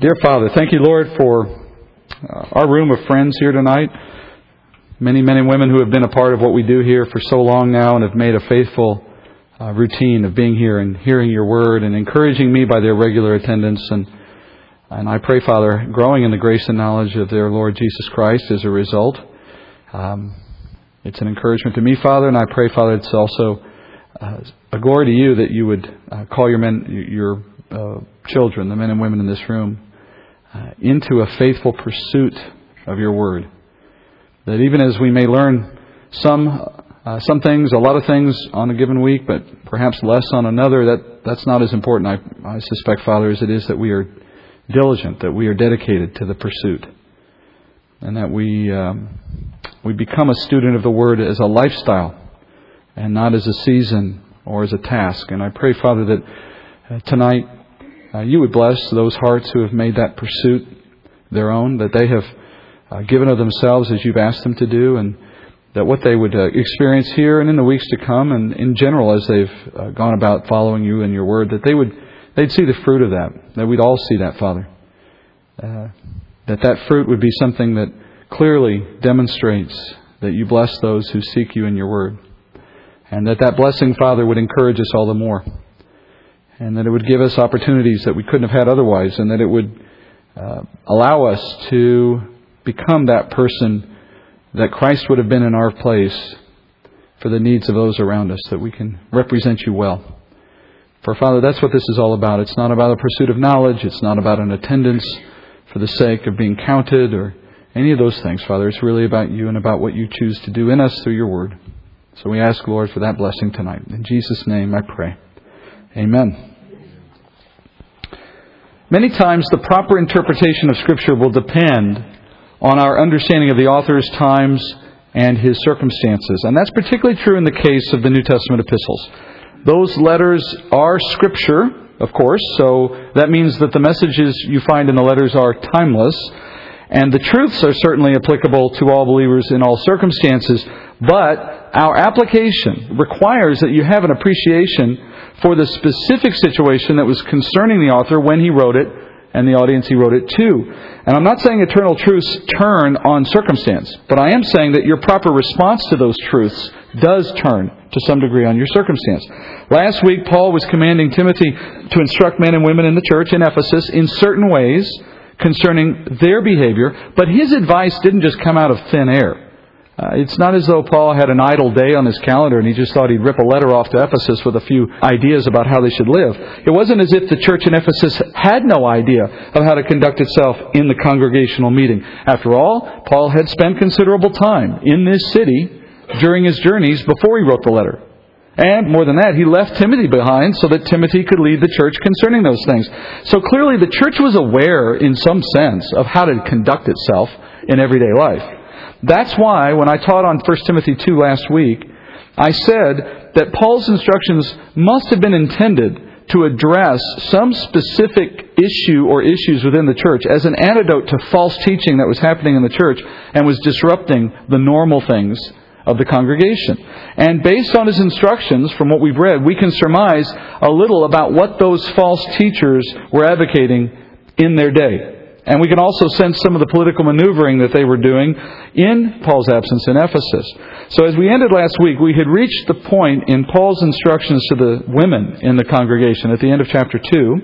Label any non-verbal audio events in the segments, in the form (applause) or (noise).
Dear Father, thank you, Lord, for uh, our room of friends here tonight. Many men and women who have been a part of what we do here for so long now and have made a faithful uh, routine of being here and hearing your word and encouraging me by their regular attendance. And, and I pray, Father, growing in the grace and knowledge of their Lord Jesus Christ as a result. Um, it's an encouragement to me, Father, and I pray, Father, it's also uh, a glory to you that you would uh, call your men, your children, the men and women in this room, uh, into a faithful pursuit of your word. That even as we may learn some uh, some things, a lot of things on a given week, but perhaps less on another, that that's not as important. I, I suspect, Father, as it is that we are diligent, that we are dedicated to the pursuit, and that we um, we become a student of the word as a lifestyle and not as a season or as a task. And I pray, Father, that uh, tonight uh, you would bless those hearts who have made that pursuit their own, that they have uh, given of themselves as you've asked them to do, and that what they would uh, experience here and in the weeks to come, and in general as they've uh, gone about following you and your word, that they would they'd see the fruit of that. That we'd all see that, Father. Uh, that that fruit would be something that clearly demonstrates that you bless those who seek you in your word, and that that blessing, Father, would encourage us all the more and that it would give us opportunities that we couldn't have had otherwise, and that it would uh, allow us to become that person that Christ would have been in our place for the needs of those around us, that we can represent you well. For Father, that's what this is all about. It's not about a pursuit of knowledge, it's not about an attendance for the sake of being counted or any of those things, Father. It's really about you and about what you choose to do in us through your word. So we ask, Lord, for that blessing tonight. In Jesus' name I pray. Amen. Many times, the proper interpretation of Scripture will depend on our understanding of the author's times and his circumstances. And that's particularly true in the case of the New Testament epistles. Those letters are Scripture, of course, so that means that the messages you find in the letters are timeless. And the truths are certainly applicable to all believers in all circumstances, but our application requires that you have an appreciation for the specific situation that was concerning the author when he wrote it and the audience he wrote it to. And I'm not saying eternal truths turn on circumstance, but I am saying that your proper response to those truths does turn to some degree on your circumstance. Last week, Paul was commanding Timothy to instruct men and women in the church in Ephesus in certain ways concerning their behavior, but his advice didn't just come out of thin air. Uh, it's not as though Paul had an idle day on his calendar and he just thought he'd rip a letter off to Ephesus with a few ideas about how they should live. It wasn't as if the church in Ephesus had no idea of how to conduct itself in the congregational meeting. After all, Paul had spent considerable time in this city during his journeys before he wrote the letter. And more than that, he left Timothy behind so that Timothy could lead the church concerning those things. So clearly the church was aware, in some sense, of how to conduct itself in everyday life. That's why when I taught on 1 Timothy 2 last week, I said that Paul's instructions must have been intended to address some specific issue or issues within the church as an antidote to false teaching that was happening in the church and was disrupting the normal things of the congregation. And based on his instructions, from what we've read, we can surmise a little about what those false teachers were advocating in their day. And we can also sense some of the political maneuvering that they were doing in Paul's absence in Ephesus. So as we ended last week, we had reached the point in Paul's instructions to the women in the congregation at the end of chapter 2.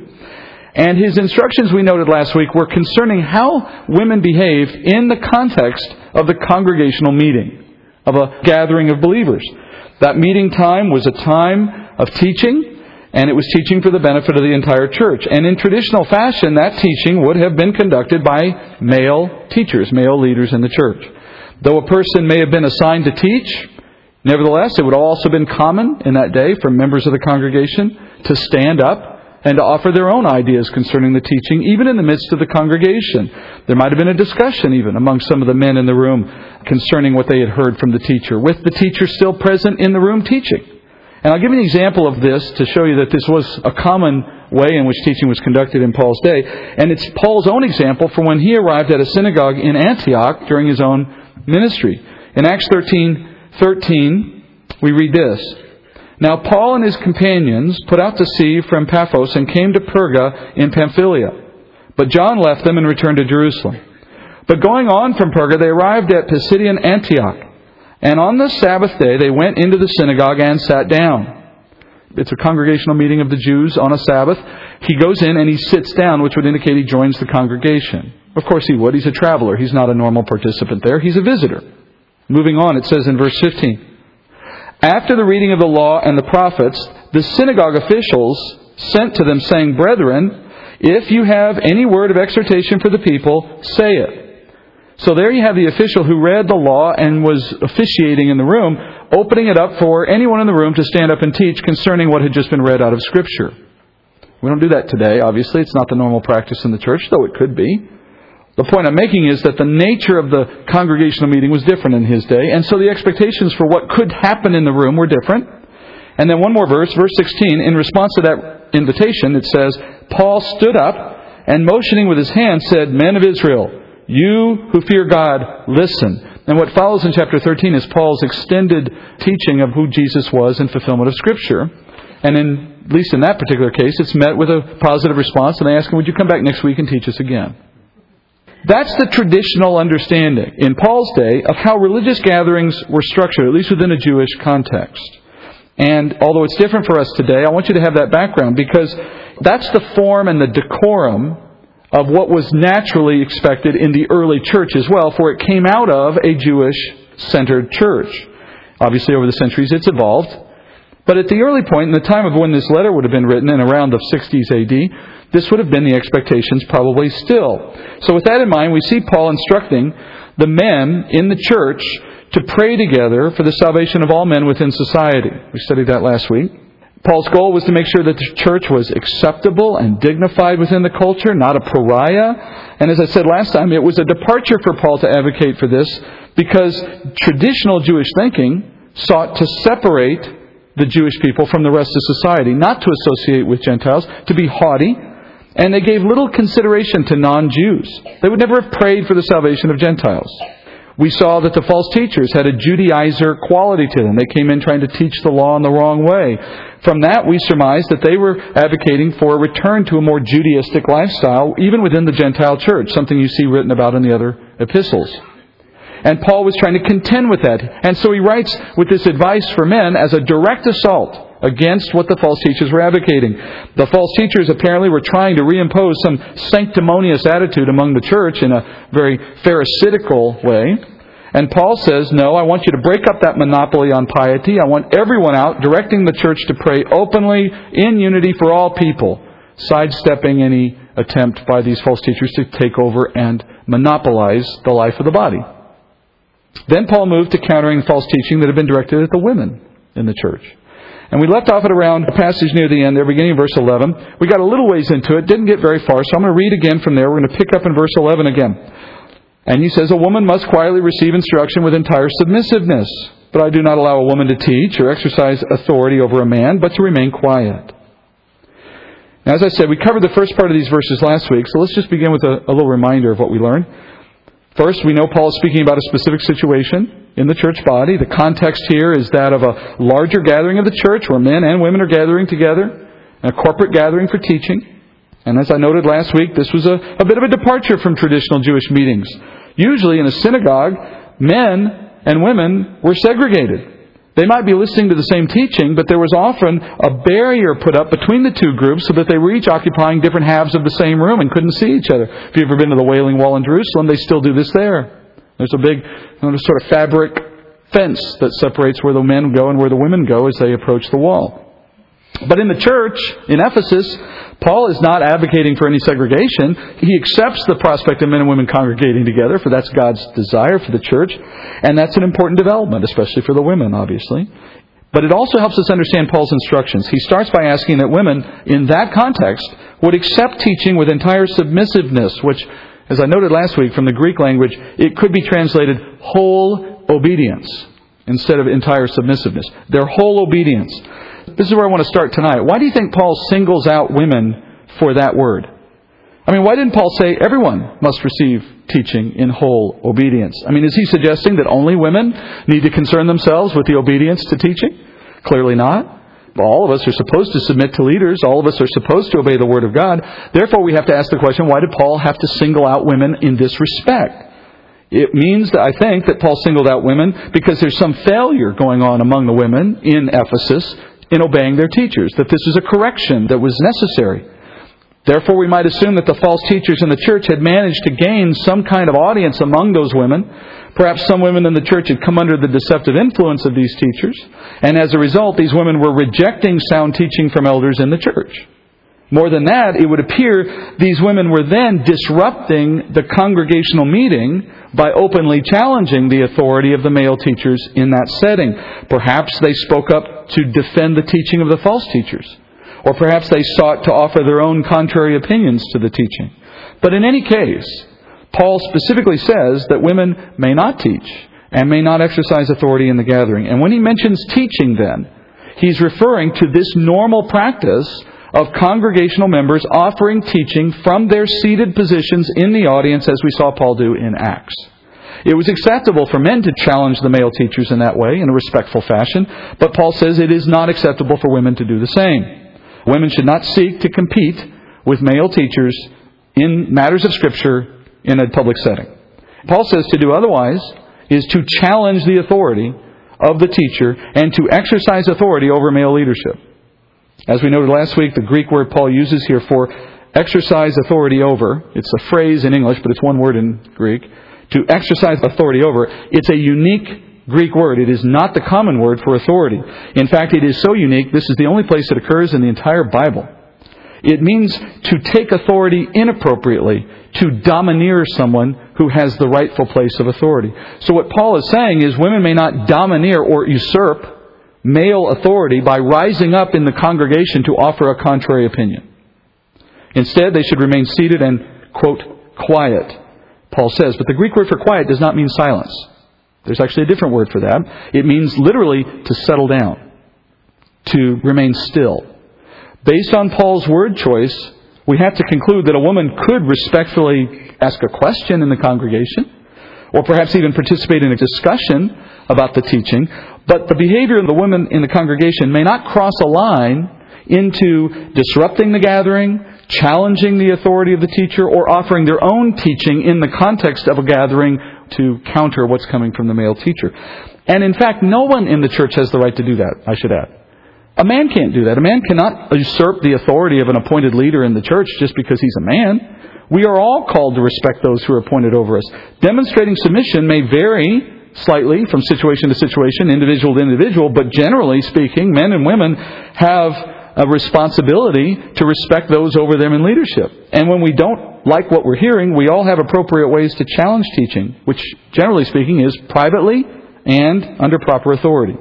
And his instructions we noted last week were concerning how women behave in the context of the congregational meeting, of a gathering of believers. That meeting time was a time of teaching, and it was teaching for the benefit of the entire church. And in traditional fashion, that teaching would have been conducted by male teachers, male leaders in the church. Though a person may have been assigned to teach, nevertheless, it would also have been common in that day for members of the congregation to stand up and to offer their own ideas concerning the teaching, even in the midst of the congregation. There might have been a discussion even among some of the men in the room concerning what they had heard from the teacher, with the teacher still present in the room teaching. And I'll give you an example of this to show you that this was a common way in which teaching was conducted in Paul's day. And it's Paul's own example from when he arrived at a synagogue in Antioch during his own ministry. In Acts 13, 13, we read this. Now Paul and his companions put out to sea from Paphos and came to Perga in Pamphylia. But John left them and returned to Jerusalem. But going on from Perga, they arrived at Pisidian Antioch. And on the Sabbath day, they went into the synagogue and sat down. It's a congregational meeting of the Jews on a Sabbath. He goes in and he sits down, which would indicate he joins the congregation. Of course he would. He's a traveler. He's not a normal participant there. He's a visitor. Moving on, it says in verse 15. After the reading of the law and the prophets, the synagogue officials sent to them saying, Brethren, if you have any word of exhortation for the people, say it. So there you have the official who read the law and was officiating in the room, opening it up for anyone in the room to stand up and teach concerning what had just been read out of Scripture. We don't do that today, obviously. It's not the normal practice in the church, though it could be. The point I'm making is that the nature of the congregational meeting was different in his day, and so the expectations for what could happen in the room were different. And then one more verse, verse 16, in response to that invitation, it says, Paul stood up and motioning with his hand said, Men of Israel, you who fear God, listen. And what follows in chapter 13 is Paul's extended teaching of who Jesus was in fulfillment of Scripture. And in, at least in that particular case, it's met with a positive response, and they ask him, Would you come back next week and teach us again? That's the traditional understanding in Paul's day of how religious gatherings were structured, at least within a Jewish context. And although it's different for us today, I want you to have that background because that's the form and the decorum of what was naturally expected in the early church as well, for it came out of a Jewish centered church. Obviously, over the centuries, it's evolved. But at the early point, in the time of when this letter would have been written, in around the 60s AD, this would have been the expectations probably still. So, with that in mind, we see Paul instructing the men in the church to pray together for the salvation of all men within society. We studied that last week. Paul's goal was to make sure that the church was acceptable and dignified within the culture, not a pariah. And as I said last time, it was a departure for Paul to advocate for this because traditional Jewish thinking sought to separate the Jewish people from the rest of society, not to associate with Gentiles, to be haughty, and they gave little consideration to non Jews. They would never have prayed for the salvation of Gentiles. We saw that the false teachers had a Judaizer quality to them. They came in trying to teach the law in the wrong way. From that, we surmise that they were advocating for a return to a more Judaistic lifestyle, even within the Gentile church, something you see written about in the other epistles. And Paul was trying to contend with that. And so he writes with this advice for men as a direct assault against what the false teachers were advocating. The false teachers apparently were trying to reimpose some sanctimonious attitude among the church in a very pharisaical way. And Paul says, No, I want you to break up that monopoly on piety. I want everyone out directing the church to pray openly in unity for all people, sidestepping any attempt by these false teachers to take over and monopolize the life of the body. Then Paul moved to countering false teaching that had been directed at the women in the church. And we left off at around a passage near the end there, beginning in verse 11. We got a little ways into it, didn't get very far, so I'm going to read again from there. We're going to pick up in verse 11 again. And he says, A woman must quietly receive instruction with entire submissiveness. But I do not allow a woman to teach or exercise authority over a man, but to remain quiet. Now, as I said, we covered the first part of these verses last week, so let's just begin with a, a little reminder of what we learned. First, we know Paul is speaking about a specific situation in the church body. The context here is that of a larger gathering of the church where men and women are gathering together, a corporate gathering for teaching. And as I noted last week, this was a, a bit of a departure from traditional Jewish meetings. Usually in a synagogue, men and women were segregated. They might be listening to the same teaching, but there was often a barrier put up between the two groups so that they were each occupying different halves of the same room and couldn't see each other. If you've ever been to the Wailing Wall in Jerusalem, they still do this there. There's a big you know, sort of fabric fence that separates where the men go and where the women go as they approach the wall. But in the church in Ephesus, Paul is not advocating for any segregation. He accepts the prospect of men and women congregating together, for that's God's desire for the church. And that's an important development, especially for the women, obviously. But it also helps us understand Paul's instructions. He starts by asking that women, in that context, would accept teaching with entire submissiveness, which, as I noted last week from the Greek language, it could be translated whole obedience instead of entire submissiveness. Their whole obedience. This is where I want to start tonight. Why do you think Paul singles out women for that word? I mean, why didn't Paul say everyone must receive teaching in whole obedience? I mean, is he suggesting that only women need to concern themselves with the obedience to teaching? Clearly not. All of us are supposed to submit to leaders. All of us are supposed to obey the Word of God. Therefore, we have to ask the question, why did Paul have to single out women in this respect? It means that I think that Paul singled out women because there's some failure going on among the women in Ephesus in obeying their teachers, that this is a correction that was necessary. Therefore, we might assume that the false teachers in the church had managed to gain some kind of audience among those women. Perhaps some women in the church had come under the deceptive influence of these teachers, and as a result, these women were rejecting sound teaching from elders in the church. More than that, it would appear these women were then disrupting the congregational meeting by openly challenging the authority of the male teachers in that setting. Perhaps they spoke up to defend the teaching of the false teachers. Or perhaps they sought to offer their own contrary opinions to the teaching. But in any case, Paul specifically says that women may not teach and may not exercise authority in the gathering. And when he mentions teaching, then, he's referring to this normal practice of congregational members offering teaching from their seated positions in the audience, as we saw Paul do in Acts. It was acceptable for men to challenge the male teachers in that way, in a respectful fashion, but Paul says it is not acceptable for women to do the same. Women should not seek to compete with male teachers in matters of Scripture in a public setting. Paul says to do otherwise is to challenge the authority of the teacher and to exercise authority over male leadership. As we noted last week, the Greek word Paul uses here for exercise authority over, it's a phrase in English, but it's one word in Greek, to exercise authority over, it's a unique Greek word. It is not the common word for authority. In fact, it is so unique, this is the only place it occurs in the entire Bible. It means to take authority inappropriately, to domineer someone who has the rightful place of authority. So what Paul is saying is women may not domineer or usurp male authority by rising up in the congregation to offer a contrary opinion. Instead, they should remain seated and, quote, quiet, Paul says. But the Greek word for quiet does not mean silence. There's actually a different word for that. It means literally to settle down, to remain still. Based on Paul's word choice, we have to conclude that a woman could respectfully ask a question in the congregation, or perhaps even participate in a discussion about the teaching, but the behavior of the women in the congregation may not cross a line into disrupting the gathering, challenging the authority of the teacher, or offering their own teaching in the context of a gathering to counter what's coming from the male teacher. And in fact, no one in the church has the right to do that, I should add. A man can't do that. A man cannot usurp the authority of an appointed leader in the church just because he's a man. We are all called to respect those who are appointed over us. Demonstrating submission may vary slightly from situation to situation, individual to individual, but generally speaking, men and women have a responsibility to respect those over them in leadership. And when we don't like what we're hearing, we all have appropriate ways to challenge teaching, which generally speaking is privately and under proper authority.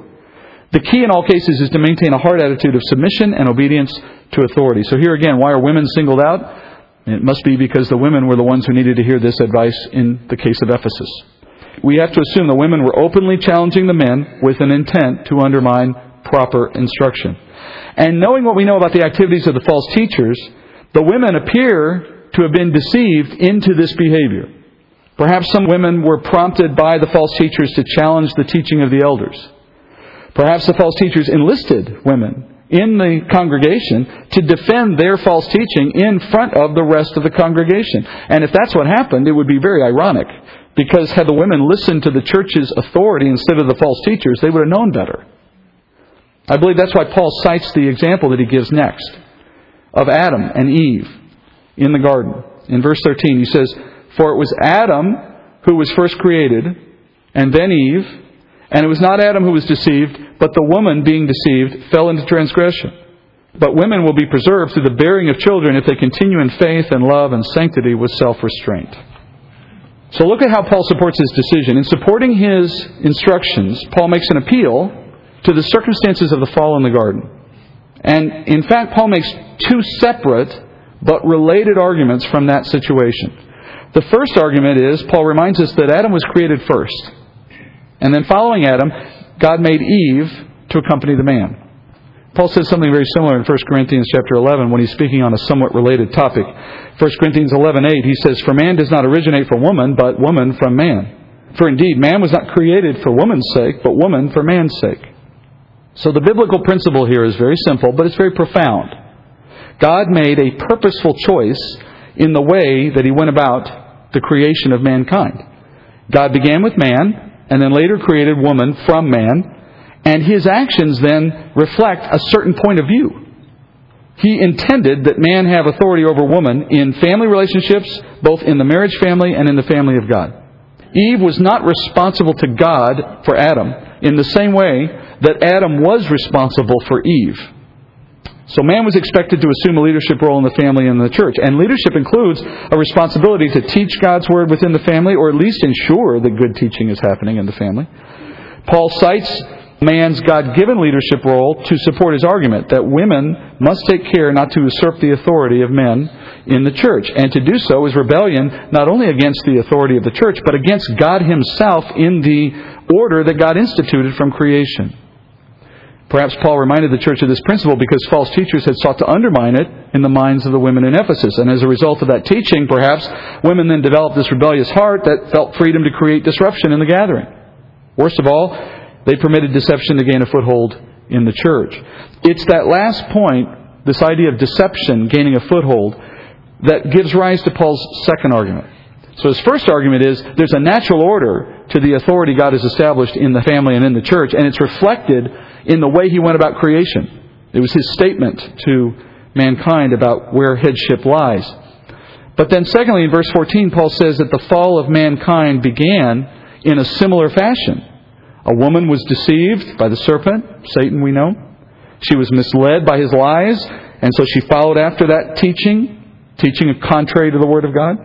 The key in all cases is to maintain a heart attitude of submission and obedience to authority. So here again, why are women singled out? It must be because the women were the ones who needed to hear this advice in the case of Ephesus. We have to assume the women were openly challenging the men with an intent to undermine proper instruction. And knowing what we know about the activities of the false teachers, the women appear to have been deceived into this behavior. Perhaps some women were prompted by the false teachers to challenge the teaching of the elders. Perhaps the false teachers enlisted women in the congregation to defend their false teaching in front of the rest of the congregation. And if that's what happened, it would be very ironic because had the women listened to the church's authority instead of the false teachers, they would have known better. I believe that's why Paul cites the example that he gives next of Adam and Eve in the garden. In verse 13, he says, For it was Adam who was first created, and then Eve, and it was not Adam who was deceived, but the woman being deceived fell into transgression. But women will be preserved through the bearing of children if they continue in faith and love and sanctity with self restraint. So look at how Paul supports his decision. In supporting his instructions, Paul makes an appeal to the circumstances of the fall in the garden. And in fact, Paul makes two separate but related arguments from that situation. The first argument is Paul reminds us that Adam was created first. And then following Adam, God made Eve to accompany the man. Paul says something very similar in 1 Corinthians chapter 11 when he's speaking on a somewhat related topic. 1 Corinthians 11:8 he says, "For man does not originate from woman, but woman from man. For indeed man was not created for woman's sake, but woman for man's sake." So the biblical principle here is very simple, but it's very profound. God made a purposeful choice in the way that He went about the creation of mankind. God began with man, and then later created woman from man, and His actions then reflect a certain point of view. He intended that man have authority over woman in family relationships, both in the marriage family and in the family of God. Eve was not responsible to God for Adam in the same way that Adam was responsible for Eve. So man was expected to assume a leadership role in the family and in the church. And leadership includes a responsibility to teach God's word within the family or at least ensure that good teaching is happening in the family. Paul cites man's God given leadership role to support his argument that women must take care not to usurp the authority of men in the church. And to do so is rebellion not only against the authority of the church, but against God himself in the order that God instituted from creation. Perhaps Paul reminded the church of this principle because false teachers had sought to undermine it in the minds of the women in Ephesus. And as a result of that teaching, perhaps women then developed this rebellious heart that felt freedom to create disruption in the gathering. Worst of all, they permitted deception to gain a foothold in the church. It's that last point, this idea of deception gaining a foothold, that gives rise to Paul's second argument. So his first argument is there's a natural order to the authority God has established in the family and in the church, and it's reflected in the way he went about creation. It was his statement to mankind about where headship lies. But then, secondly, in verse 14, Paul says that the fall of mankind began in a similar fashion. A woman was deceived by the serpent, Satan, we know. She was misled by his lies, and so she followed after that teaching, teaching contrary to the Word of God.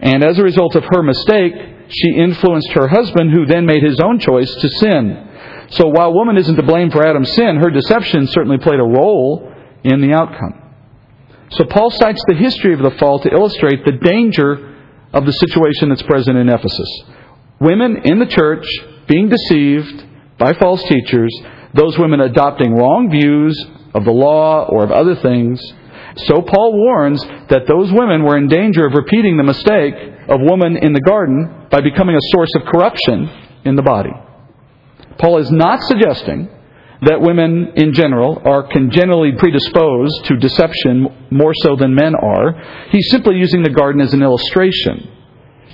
And as a result of her mistake, she influenced her husband, who then made his own choice to sin. So while woman isn't to blame for Adam's sin, her deception certainly played a role in the outcome. So Paul cites the history of the fall to illustrate the danger of the situation that's present in Ephesus. Women in the church being deceived by false teachers, those women adopting wrong views of the law or of other things. So Paul warns that those women were in danger of repeating the mistake of woman in the garden by becoming a source of corruption in the body. Paul is not suggesting that women in general are congenitally predisposed to deception more so than men are. He's simply using the garden as an illustration.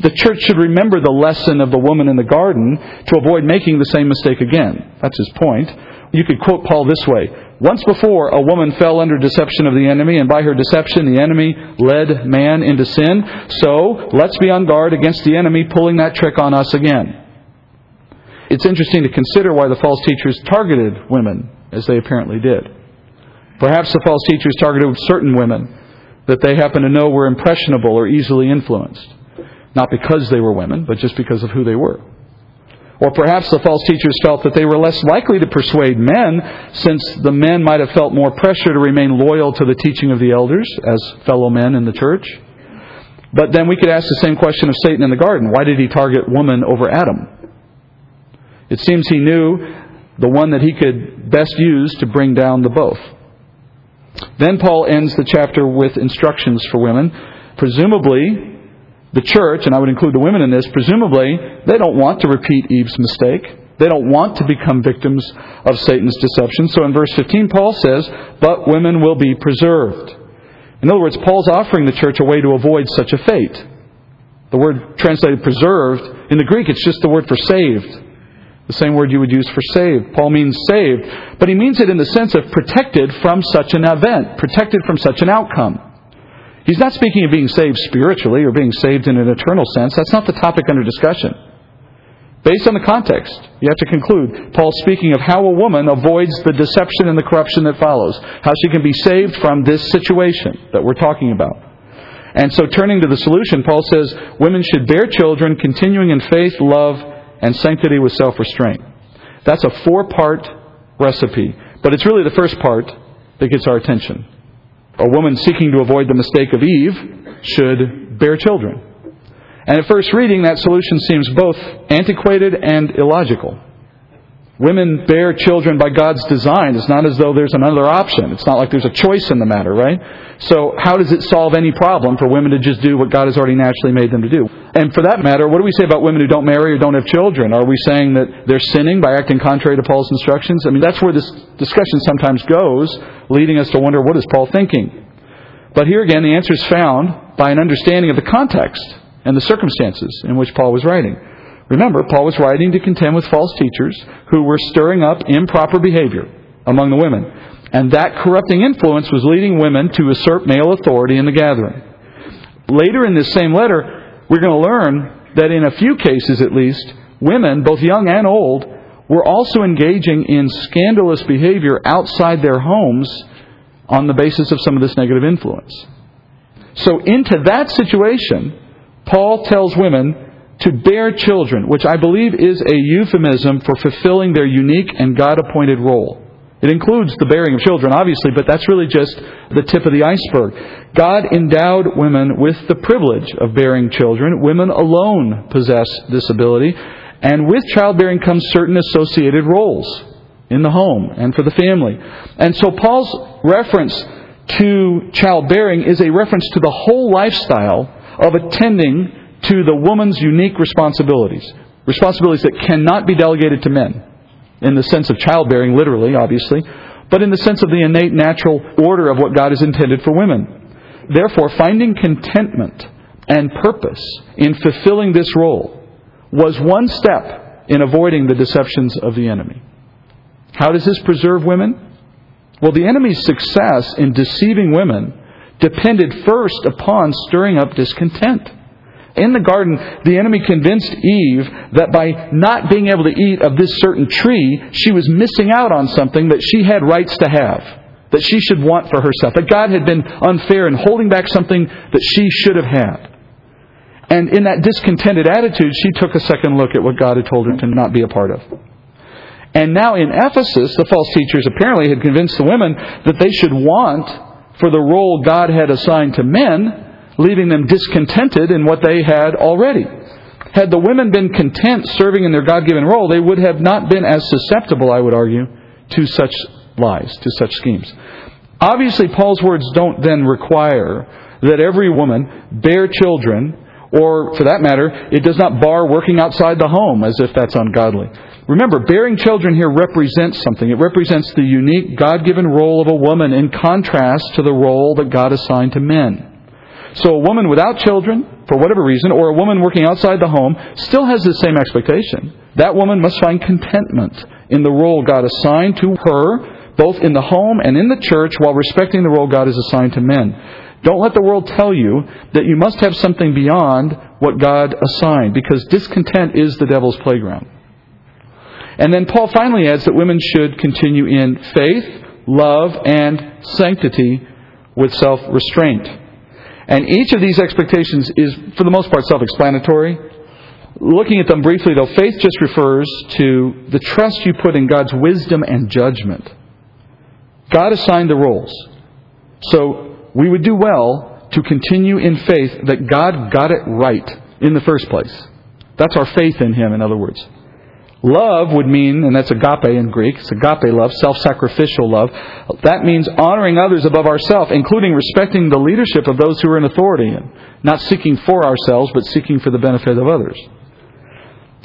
The church should remember the lesson of the woman in the garden to avoid making the same mistake again. That's his point. You could quote Paul this way Once before, a woman fell under deception of the enemy, and by her deception, the enemy led man into sin. So, let's be on guard against the enemy pulling that trick on us again. It's interesting to consider why the false teachers targeted women as they apparently did. Perhaps the false teachers targeted certain women that they happen to know were impressionable or easily influenced. Not because they were women, but just because of who they were. Or perhaps the false teachers felt that they were less likely to persuade men, since the men might have felt more pressure to remain loyal to the teaching of the elders as fellow men in the church. But then we could ask the same question of Satan in the garden. Why did he target woman over Adam? It seems he knew the one that he could best use to bring down the both. Then Paul ends the chapter with instructions for women. Presumably, the church, and I would include the women in this, presumably, they don't want to repeat Eve's mistake. They don't want to become victims of Satan's deception. So in verse 15, Paul says, But women will be preserved. In other words, Paul's offering the church a way to avoid such a fate. The word translated preserved, in the Greek, it's just the word for saved. The same word you would use for saved. Paul means saved, but he means it in the sense of protected from such an event, protected from such an outcome. He's not speaking of being saved spiritually or being saved in an eternal sense. That's not the topic under discussion. Based on the context, you have to conclude Paul's speaking of how a woman avoids the deception and the corruption that follows, how she can be saved from this situation that we're talking about. And so, turning to the solution, Paul says women should bear children, continuing in faith, love, and sanctity with self restraint. That's a four part recipe, but it's really the first part that gets our attention. A woman seeking to avoid the mistake of Eve should bear children. And at first reading, that solution seems both antiquated and illogical. Women bear children by God's design. It's not as though there's another option. It's not like there's a choice in the matter, right? So how does it solve any problem for women to just do what God has already naturally made them to do? And for that matter, what do we say about women who don't marry or don't have children? Are we saying that they're sinning by acting contrary to Paul's instructions? I mean, that's where this discussion sometimes goes, leading us to wonder what is Paul thinking? But here again, the answer is found by an understanding of the context and the circumstances in which Paul was writing. Remember, Paul was writing to contend with false teachers who were stirring up improper behavior among the women. And that corrupting influence was leading women to usurp male authority in the gathering. Later in this same letter, we're going to learn that in a few cases at least, women, both young and old, were also engaging in scandalous behavior outside their homes on the basis of some of this negative influence. So, into that situation, Paul tells women to bear children, which I believe is a euphemism for fulfilling their unique and God appointed role. It includes the bearing of children, obviously, but that's really just the tip of the iceberg. God endowed women with the privilege of bearing children. Women alone possess this ability. And with childbearing comes certain associated roles in the home and for the family. And so Paul's reference to childbearing is a reference to the whole lifestyle of attending to the woman's unique responsibilities. Responsibilities that cannot be delegated to men, in the sense of childbearing, literally, obviously, but in the sense of the innate natural order of what God has intended for women. Therefore, finding contentment and purpose in fulfilling this role was one step in avoiding the deceptions of the enemy. How does this preserve women? Well, the enemy's success in deceiving women depended first upon stirring up discontent. In the garden, the enemy convinced Eve that by not being able to eat of this certain tree, she was missing out on something that she had rights to have, that she should want for herself, that God had been unfair in holding back something that she should have had. And in that discontented attitude, she took a second look at what God had told her to not be a part of. And now in Ephesus, the false teachers apparently had convinced the women that they should want for the role God had assigned to men leaving them discontented in what they had already. Had the women been content serving in their God given role, they would have not been as susceptible, I would argue, to such lies, to such schemes. Obviously, Paul's words don't then require that every woman bear children, or for that matter, it does not bar working outside the home as if that's ungodly. Remember, bearing children here represents something. It represents the unique God given role of a woman in contrast to the role that God assigned to men. So a woman without children, for whatever reason, or a woman working outside the home, still has the same expectation. That woman must find contentment in the role God assigned to her, both in the home and in the church, while respecting the role God has assigned to men. Don't let the world tell you that you must have something beyond what God assigned, because discontent is the devil's playground. And then Paul finally adds that women should continue in faith, love, and sanctity with self restraint. And each of these expectations is, for the most part, self explanatory. Looking at them briefly, though, faith just refers to the trust you put in God's wisdom and judgment. God assigned the roles. So we would do well to continue in faith that God got it right in the first place. That's our faith in Him, in other words. Love would mean, and that's agape in Greek, it's agape love, self sacrificial love. That means honoring others above ourselves, including respecting the leadership of those who are in authority, and not seeking for ourselves, but seeking for the benefit of others.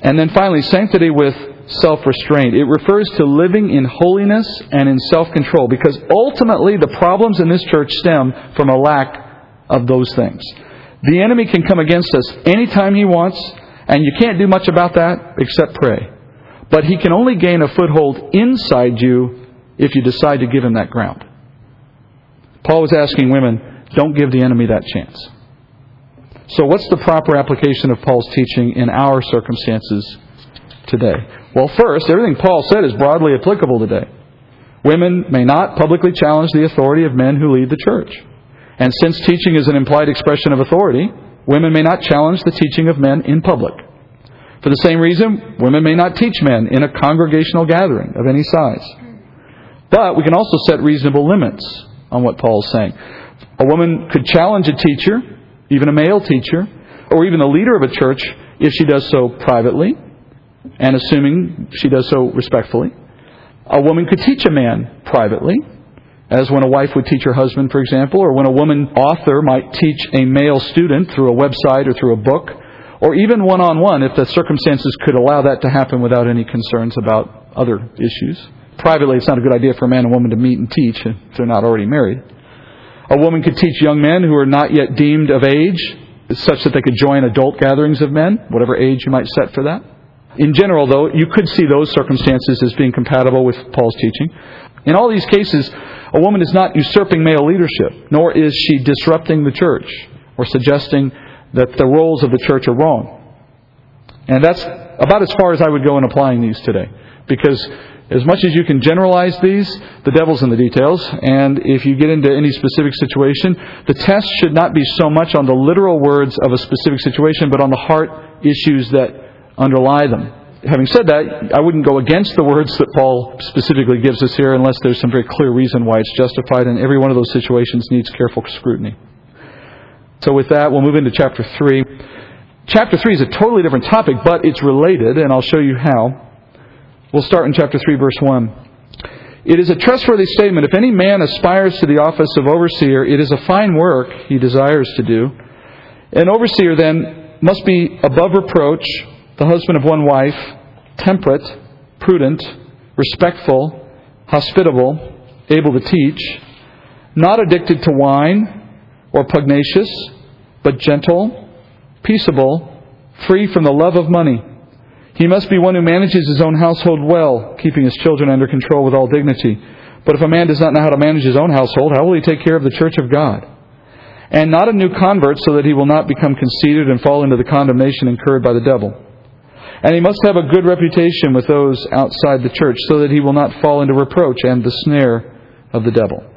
And then finally, sanctity with self restraint. It refers to living in holiness and in self control, because ultimately the problems in this church stem from a lack of those things. The enemy can come against us anytime he wants, and you can't do much about that except pray. But he can only gain a foothold inside you if you decide to give him that ground. Paul was asking women, don't give the enemy that chance. So, what's the proper application of Paul's teaching in our circumstances today? Well, first, everything Paul said is broadly applicable today. Women may not publicly challenge the authority of men who lead the church. And since teaching is an implied expression of authority, women may not challenge the teaching of men in public. For the same reason, women may not teach men in a congregational gathering of any size. But we can also set reasonable limits on what Paul is saying. A woman could challenge a teacher, even a male teacher, or even the leader of a church, if she does so privately, and assuming she does so respectfully. A woman could teach a man privately, as when a wife would teach her husband, for example, or when a woman author might teach a male student through a website or through a book or even one on one if the circumstances could allow that to happen without any concerns about other issues. Privately, it's not a good idea for a man and woman to meet and teach if they're not already married. A woman could teach young men who are not yet deemed of age, such that they could join adult gatherings of men, whatever age you might set for that. In general, though, you could see those circumstances as being compatible with Paul's teaching. In all these cases, a woman is not usurping male leadership, nor is she disrupting the church or suggesting that the roles of the church are wrong. And that's about as far as I would go in applying these today. Because as much as you can generalize these, the devil's in the details. And if you get into any specific situation, the test should not be so much on the literal words of a specific situation, but on the heart issues that underlie them. Having said that, I wouldn't go against the words that Paul specifically gives us here unless there's some very clear reason why it's justified, and every one of those situations needs careful scrutiny. So, with that, we'll move into chapter 3. Chapter 3 is a totally different topic, but it's related, and I'll show you how. We'll start in chapter 3, verse 1. It is a trustworthy statement. If any man aspires to the office of overseer, it is a fine work he desires to do. An overseer, then, must be above reproach, the husband of one wife, temperate, prudent, respectful, hospitable, able to teach, not addicted to wine or pugnacious, but gentle, peaceable, free from the love of money. He must be one who manages his own household well, keeping his children under control with all dignity. But if a man does not know how to manage his own household, how will he take care of the church of God? And not a new convert, so that he will not become conceited and fall into the condemnation incurred by the devil. And he must have a good reputation with those outside the church, so that he will not fall into reproach and the snare of the devil.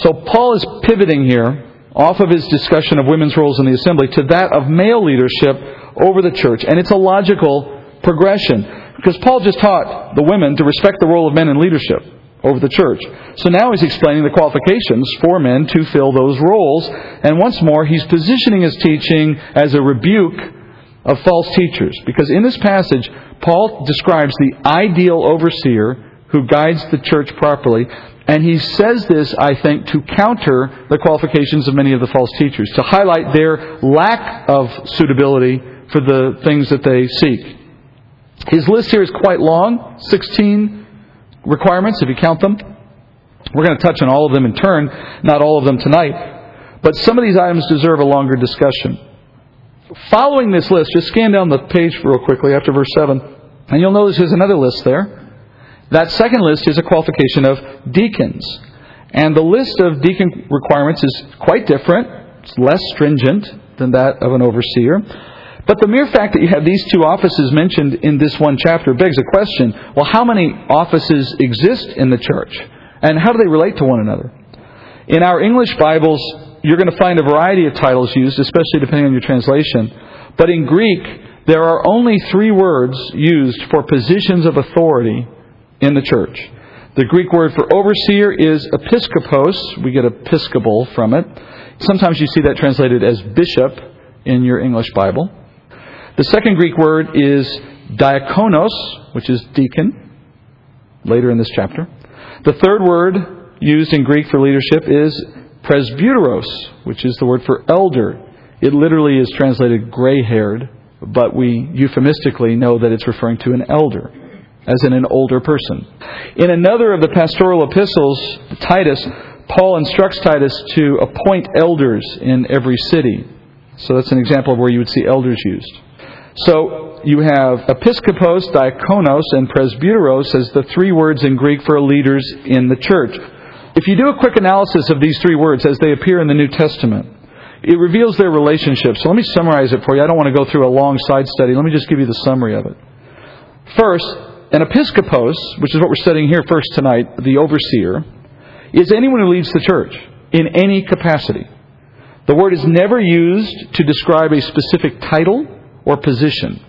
So Paul is pivoting here off of his discussion of women's roles in the assembly to that of male leadership over the church. And it's a logical progression because Paul just taught the women to respect the role of men in leadership over the church. So now he's explaining the qualifications for men to fill those roles. And once more, he's positioning his teaching as a rebuke of false teachers. Because in this passage, Paul describes the ideal overseer who guides the church properly and he says this, I think, to counter the qualifications of many of the false teachers, to highlight their lack of suitability for the things that they seek. His list here is quite long 16 requirements, if you count them. We're going to touch on all of them in turn, not all of them tonight. But some of these items deserve a longer discussion. Following this list, just scan down the page real quickly after verse 7, and you'll notice there's another list there. That second list is a qualification of deacons. And the list of deacon requirements is quite different. It's less stringent than that of an overseer. But the mere fact that you have these two offices mentioned in this one chapter begs a question. Well, how many offices exist in the church? And how do they relate to one another? In our English Bibles, you're going to find a variety of titles used, especially depending on your translation. But in Greek, there are only three words used for positions of authority in the church. The Greek word for overseer is episkopos. We get episcopal from it. Sometimes you see that translated as bishop in your English Bible. The second Greek word is diakonos, which is deacon, later in this chapter. The third word used in Greek for leadership is presbyteros, which is the word for elder. It literally is translated gray haired, but we euphemistically know that it's referring to an elder as in an older person. In another of the pastoral epistles, Titus, Paul instructs Titus to appoint elders in every city. So that's an example of where you would see elders used. So you have episkopos, diakonos, and presbyteros as the three words in Greek for leaders in the church. If you do a quick analysis of these three words as they appear in the New Testament, it reveals their relationship. So let me summarize it for you. I don't want to go through a long side study. Let me just give you the summary of it. First, an episkopos, which is what we're studying here first tonight, the overseer, is anyone who leads the church in any capacity. The word is never used to describe a specific title or position.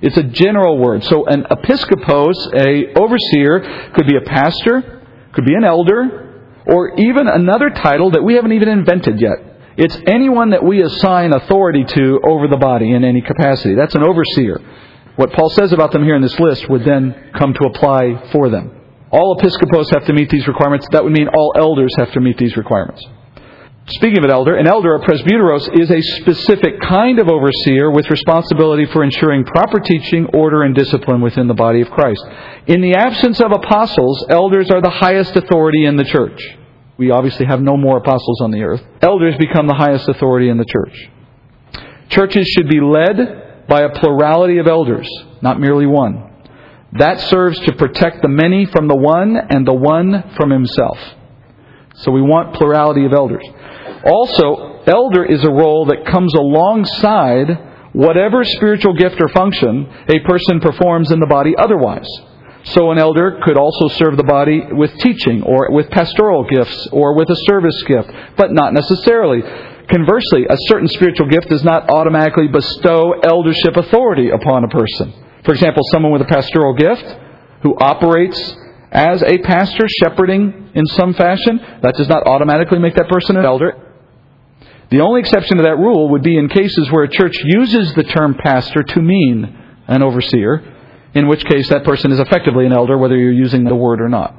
It's a general word. So an episkopos, a overseer, could be a pastor, could be an elder, or even another title that we haven't even invented yet. It's anyone that we assign authority to over the body in any capacity. That's an overseer. What Paul says about them here in this list would then come to apply for them. All episkopos have to meet these requirements. That would mean all elders have to meet these requirements. Speaking of an elder, an elder, a presbyteros, is a specific kind of overseer with responsibility for ensuring proper teaching, order, and discipline within the body of Christ. In the absence of apostles, elders are the highest authority in the church. We obviously have no more apostles on the earth. Elders become the highest authority in the church. Churches should be led by a plurality of elders, not merely one. That serves to protect the many from the one and the one from himself. So we want plurality of elders. Also, elder is a role that comes alongside whatever spiritual gift or function a person performs in the body otherwise. So an elder could also serve the body with teaching or with pastoral gifts or with a service gift, but not necessarily. Conversely, a certain spiritual gift does not automatically bestow eldership authority upon a person. For example, someone with a pastoral gift who operates as a pastor shepherding in some fashion, that does not automatically make that person an elder. The only exception to that rule would be in cases where a church uses the term pastor to mean an overseer, in which case that person is effectively an elder, whether you're using the word or not.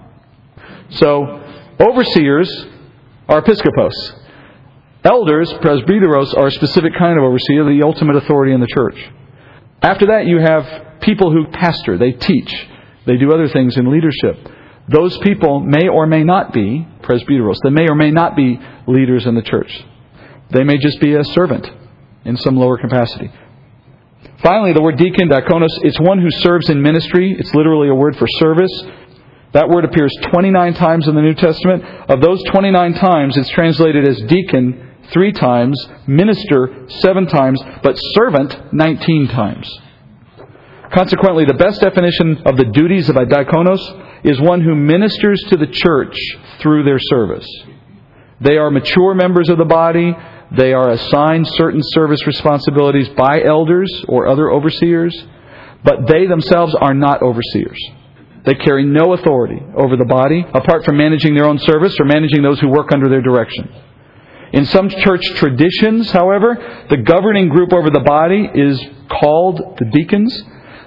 So, overseers are episkopos. Elders, presbyteros, are a specific kind of overseer, the ultimate authority in the church. After that, you have people who pastor, they teach, they do other things in leadership. Those people may or may not be presbyteros. They may or may not be leaders in the church. They may just be a servant in some lower capacity. Finally, the word deacon, diakonos, it's one who serves in ministry. It's literally a word for service. That word appears 29 times in the New Testament. Of those 29 times, it's translated as deacon three times, minister seven times, but servant 19 times. Consequently, the best definition of the duties of a diakonos is one who ministers to the church through their service. They are mature members of the body. They are assigned certain service responsibilities by elders or other overseers, but they themselves are not overseers. They carry no authority over the body apart from managing their own service or managing those who work under their direction. In some church traditions, however, the governing group over the body is called the deacons.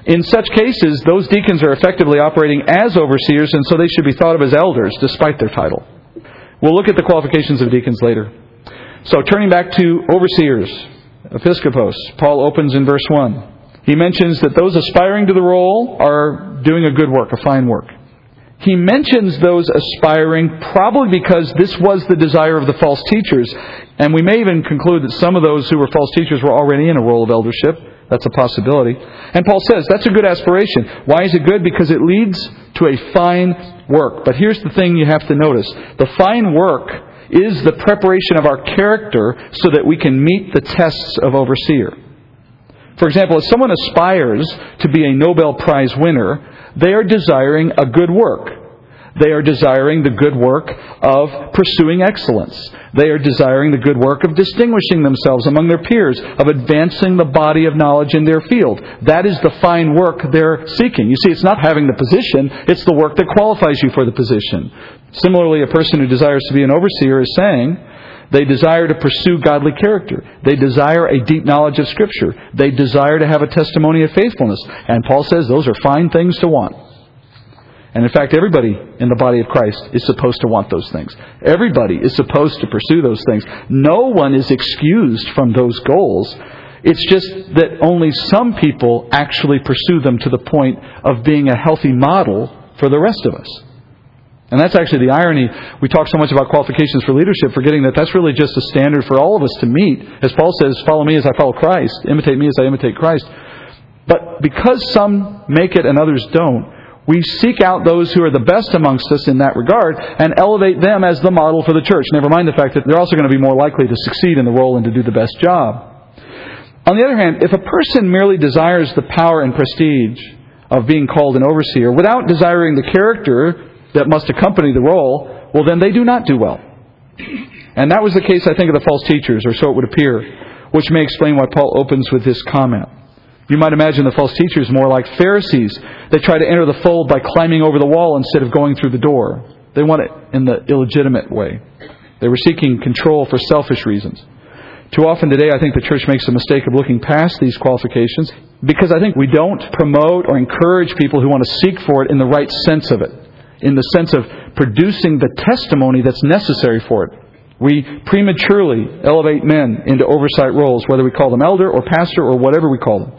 In such cases, those deacons are effectively operating as overseers, and so they should be thought of as elders despite their title. We'll look at the qualifications of deacons later. So turning back to overseers, episkopos, Paul opens in verse 1. He mentions that those aspiring to the role are doing a good work, a fine work. He mentions those aspiring probably because this was the desire of the false teachers, and we may even conclude that some of those who were false teachers were already in a role of eldership. That's a possibility. And Paul says that's a good aspiration. Why is it good? Because it leads to a fine work. But here's the thing you have to notice the fine work is the preparation of our character so that we can meet the tests of overseer. For example, if someone aspires to be a Nobel Prize winner, they are desiring a good work. They are desiring the good work of pursuing excellence. They are desiring the good work of distinguishing themselves among their peers, of advancing the body of knowledge in their field. That is the fine work they're seeking. You see, it's not having the position, it's the work that qualifies you for the position. Similarly, a person who desires to be an overseer is saying, they desire to pursue godly character. They desire a deep knowledge of Scripture. They desire to have a testimony of faithfulness. And Paul says those are fine things to want. And in fact, everybody in the body of Christ is supposed to want those things. Everybody is supposed to pursue those things. No one is excused from those goals. It's just that only some people actually pursue them to the point of being a healthy model for the rest of us. And that's actually the irony. We talk so much about qualifications for leadership, forgetting that that's really just a standard for all of us to meet. As Paul says, follow me as I follow Christ, imitate me as I imitate Christ. But because some make it and others don't, we seek out those who are the best amongst us in that regard and elevate them as the model for the church. Never mind the fact that they're also going to be more likely to succeed in the role and to do the best job. On the other hand, if a person merely desires the power and prestige of being called an overseer without desiring the character that must accompany the role, well, then they do not do well. And that was the case, I think, of the false teachers, or so it would appear, which may explain why Paul opens with this comment. You might imagine the false teachers more like Pharisees. They try to enter the fold by climbing over the wall instead of going through the door. They want it in the illegitimate way. They were seeking control for selfish reasons. Too often today, I think the church makes a mistake of looking past these qualifications because I think we don't promote or encourage people who want to seek for it in the right sense of it, in the sense of producing the testimony that's necessary for it. We prematurely elevate men into oversight roles, whether we call them elder or pastor or whatever we call them.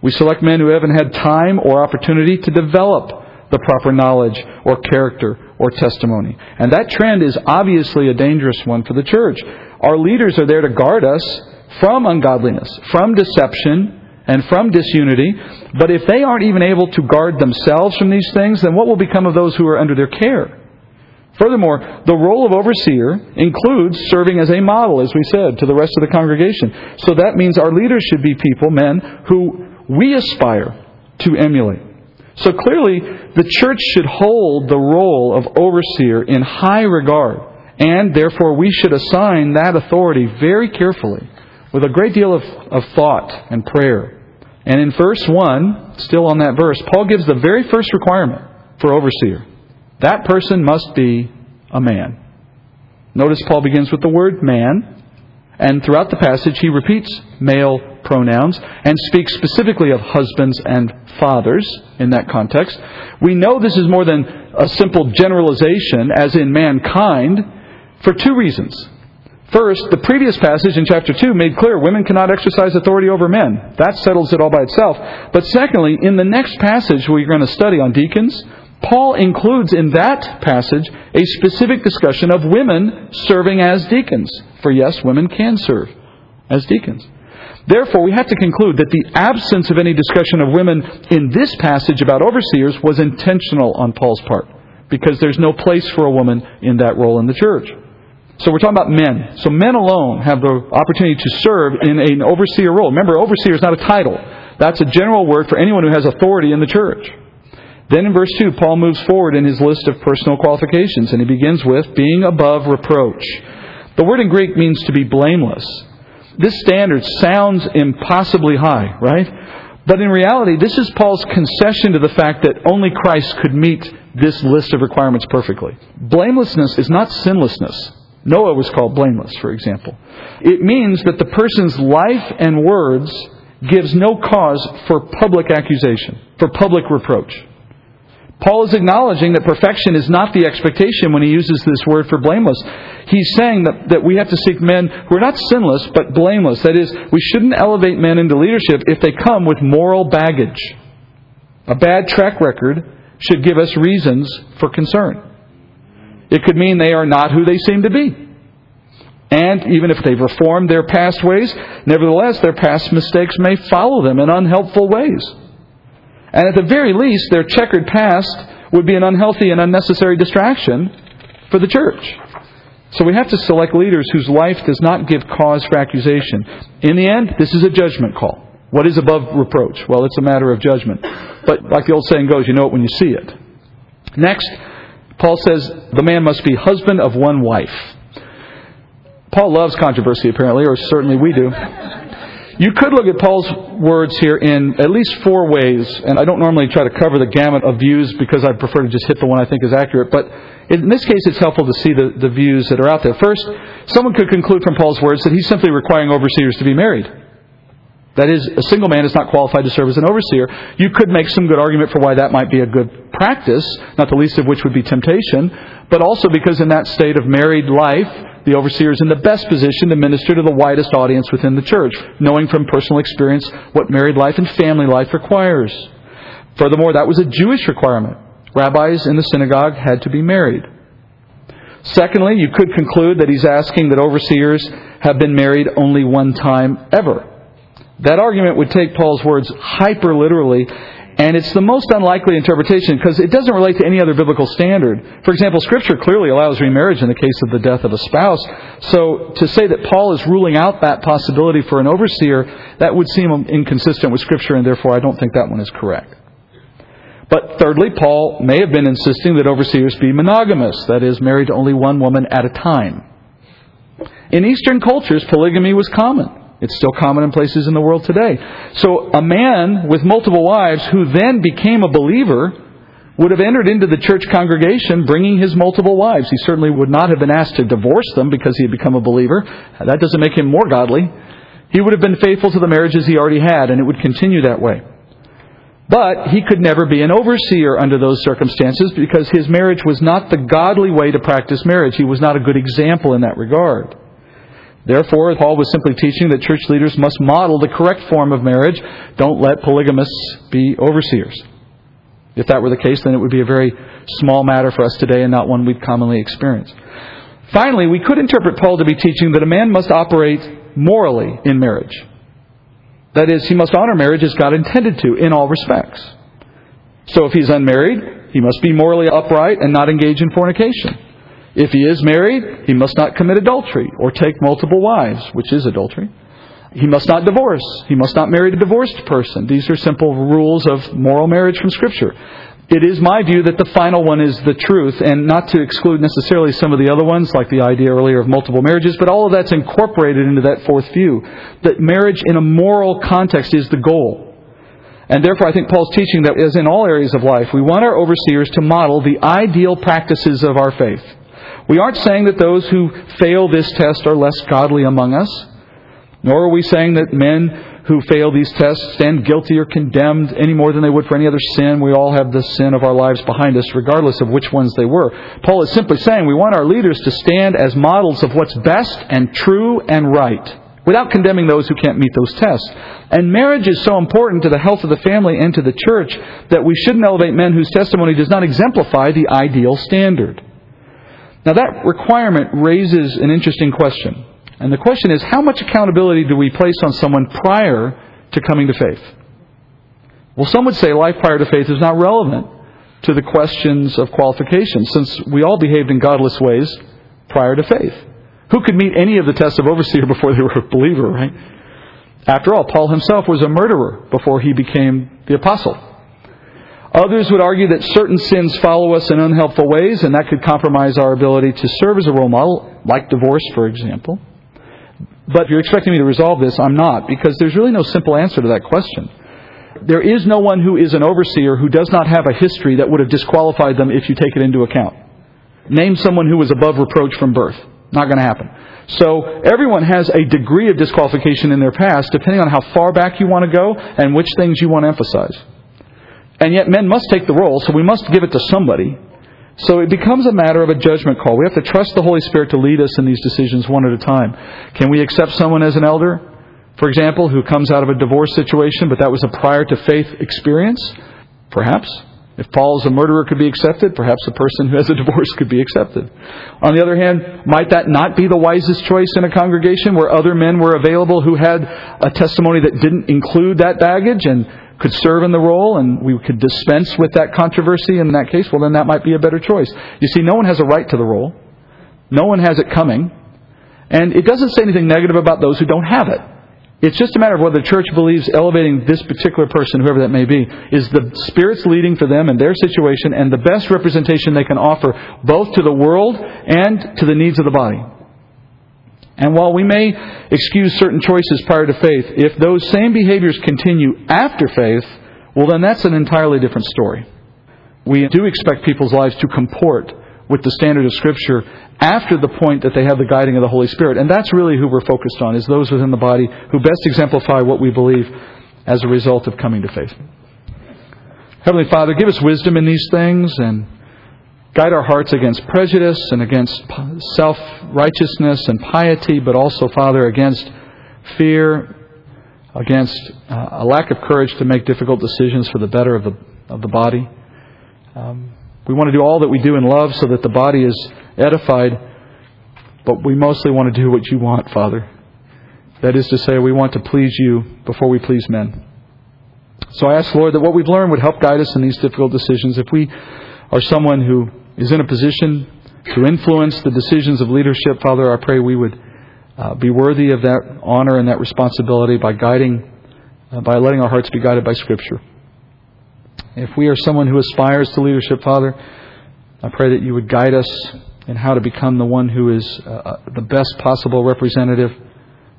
We select men who haven't had time or opportunity to develop the proper knowledge or character or testimony. And that trend is obviously a dangerous one for the church. Our leaders are there to guard us from ungodliness, from deception, and from disunity. But if they aren't even able to guard themselves from these things, then what will become of those who are under their care? Furthermore, the role of overseer includes serving as a model, as we said, to the rest of the congregation. So that means our leaders should be people, men, who we aspire to emulate. So clearly, the church should hold the role of overseer in high regard, and therefore we should assign that authority very carefully, with a great deal of, of thought and prayer. And in verse 1, still on that verse, Paul gives the very first requirement for overseer. That person must be a man. Notice Paul begins with the word man, and throughout the passage he repeats male pronouns and speaks specifically of husbands and fathers in that context. We know this is more than a simple generalization, as in mankind, for two reasons. First, the previous passage in chapter 2 made clear women cannot exercise authority over men. That settles it all by itself. But secondly, in the next passage we're going to study on deacons, Paul includes in that passage a specific discussion of women serving as deacons. For yes, women can serve as deacons. Therefore, we have to conclude that the absence of any discussion of women in this passage about overseers was intentional on Paul's part, because there's no place for a woman in that role in the church. So we're talking about men. So men alone have the opportunity to serve in an overseer role. Remember, overseer is not a title. That's a general word for anyone who has authority in the church. Then in verse 2, Paul moves forward in his list of personal qualifications, and he begins with being above reproach. The word in Greek means to be blameless. This standard sounds impossibly high, right? But in reality, this is Paul's concession to the fact that only Christ could meet this list of requirements perfectly. Blamelessness is not sinlessness. Noah was called blameless, for example. It means that the person's life and words gives no cause for public accusation, for public reproach. Paul is acknowledging that perfection is not the expectation when he uses this word for blameless. He's saying that, that we have to seek men who are not sinless, but blameless. That is, we shouldn't elevate men into leadership if they come with moral baggage. A bad track record should give us reasons for concern. It could mean they are not who they seem to be. And even if they've reformed their past ways, nevertheless, their past mistakes may follow them in unhelpful ways. And at the very least, their checkered past would be an unhealthy and unnecessary distraction for the church. So we have to select leaders whose life does not give cause for accusation. In the end, this is a judgment call. What is above reproach? Well, it's a matter of judgment. But like the old saying goes, you know it when you see it. Next, Paul says the man must be husband of one wife. Paul loves controversy, apparently, or certainly we do. You could look at Paul's words here in at least four ways, and I don't normally try to cover the gamut of views because I prefer to just hit the one I think is accurate, but in this case it's helpful to see the, the views that are out there. First, someone could conclude from Paul's words that he's simply requiring overseers to be married. That is, a single man is not qualified to serve as an overseer. You could make some good argument for why that might be a good practice, not the least of which would be temptation, but also because in that state of married life, the overseer is in the best position to minister to the widest audience within the church, knowing from personal experience what married life and family life requires. Furthermore, that was a Jewish requirement. Rabbis in the synagogue had to be married. Secondly, you could conclude that he's asking that overseers have been married only one time ever. That argument would take Paul's words hyper literally and it's the most unlikely interpretation because it doesn't relate to any other biblical standard. For example, Scripture clearly allows remarriage in the case of the death of a spouse. So to say that Paul is ruling out that possibility for an overseer, that would seem inconsistent with Scripture, and therefore I don't think that one is correct. But thirdly, Paul may have been insisting that overseers be monogamous, that is, married to only one woman at a time. In Eastern cultures, polygamy was common. It's still common in places in the world today. So a man with multiple wives who then became a believer would have entered into the church congregation bringing his multiple wives. He certainly would not have been asked to divorce them because he had become a believer. That doesn't make him more godly. He would have been faithful to the marriages he already had, and it would continue that way. But he could never be an overseer under those circumstances because his marriage was not the godly way to practice marriage. He was not a good example in that regard. Therefore, Paul was simply teaching that church leaders must model the correct form of marriage. Don't let polygamists be overseers. If that were the case, then it would be a very small matter for us today and not one we'd commonly experience. Finally, we could interpret Paul to be teaching that a man must operate morally in marriage. That is, he must honor marriage as God intended to in all respects. So if he's unmarried, he must be morally upright and not engage in fornication. If he is married, he must not commit adultery or take multiple wives, which is adultery. He must not divorce. He must not marry a divorced person. These are simple rules of moral marriage from Scripture. It is my view that the final one is the truth, and not to exclude necessarily some of the other ones, like the idea earlier of multiple marriages, but all of that's incorporated into that fourth view. That marriage in a moral context is the goal. And therefore, I think Paul's teaching that, as in all areas of life, we want our overseers to model the ideal practices of our faith. We aren't saying that those who fail this test are less godly among us, nor are we saying that men who fail these tests stand guilty or condemned any more than they would for any other sin. We all have the sin of our lives behind us, regardless of which ones they were. Paul is simply saying we want our leaders to stand as models of what's best and true and right without condemning those who can't meet those tests. And marriage is so important to the health of the family and to the church that we shouldn't elevate men whose testimony does not exemplify the ideal standard. Now, that requirement raises an interesting question. And the question is how much accountability do we place on someone prior to coming to faith? Well, some would say life prior to faith is not relevant to the questions of qualification, since we all behaved in godless ways prior to faith. Who could meet any of the tests of overseer (laughs) before they were a believer, right? After all, Paul himself was a murderer before he became the apostle. Others would argue that certain sins follow us in unhelpful ways, and that could compromise our ability to serve as a role model, like divorce, for example. But if you're expecting me to resolve this, I'm not, because there's really no simple answer to that question. There is no one who is an overseer who does not have a history that would have disqualified them if you take it into account. Name someone who was above reproach from birth. Not going to happen. So everyone has a degree of disqualification in their past, depending on how far back you want to go and which things you want to emphasize. And yet men must take the role, so we must give it to somebody. So it becomes a matter of a judgment call. We have to trust the Holy Spirit to lead us in these decisions one at a time. Can we accept someone as an elder, for example, who comes out of a divorce situation, but that was a prior to faith experience? Perhaps. If Paul is a murderer could be accepted, perhaps a person who has a (laughs) divorce could be accepted. On the other hand, might that not be the wisest choice in a congregation where other men were available who had a testimony that didn't include that baggage and could serve in the role and we could dispense with that controversy in that case, well, then that might be a better choice. You see, no one has a right to the role. No one has it coming. And it doesn't say anything negative about those who don't have it. It's just a matter of whether the church believes elevating this particular person, whoever that may be, is the Spirit's leading for them and their situation and the best representation they can offer both to the world and to the needs of the body. And while we may excuse certain choices prior to faith, if those same behaviors continue after faith, well, then that's an entirely different story. We do expect people's lives to comport with the standard of Scripture after the point that they have the guiding of the Holy Spirit. And that's really who we're focused on, is those within the body who best exemplify what we believe as a result of coming to faith. Heavenly Father, give us wisdom in these things and Guide our hearts against prejudice and against self righteousness and piety, but also, Father, against fear, against uh, a lack of courage to make difficult decisions for the better of the, of the body. Um, we want to do all that we do in love so that the body is edified, but we mostly want to do what you want, Father. That is to say, we want to please you before we please men. So I ask, Lord, that what we've learned would help guide us in these difficult decisions. If we are someone who is in a position to influence the decisions of leadership, Father, I pray we would uh, be worthy of that honor and that responsibility by guiding, uh, by letting our hearts be guided by Scripture. If we are someone who aspires to leadership, Father, I pray that you would guide us in how to become the one who is uh, uh the best possible representative,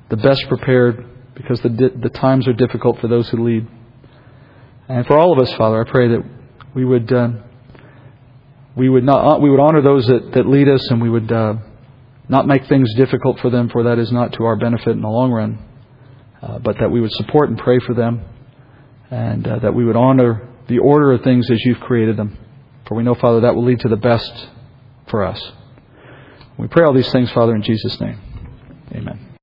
the best prepared, because the, di- the times are difficult for those who lead. And for all of us, Father, I pray that we would uh, we would not uh, we would honor those that, that lead us, and we would uh, not make things difficult for them, for that is not to our benefit in the long run. Uh, but that we would support and pray for them, and uh, that we would honor the order of things as you've created them. For we know, Father, that will lead to the best for us. We pray all these things, Father, in Jesus' name. Amen.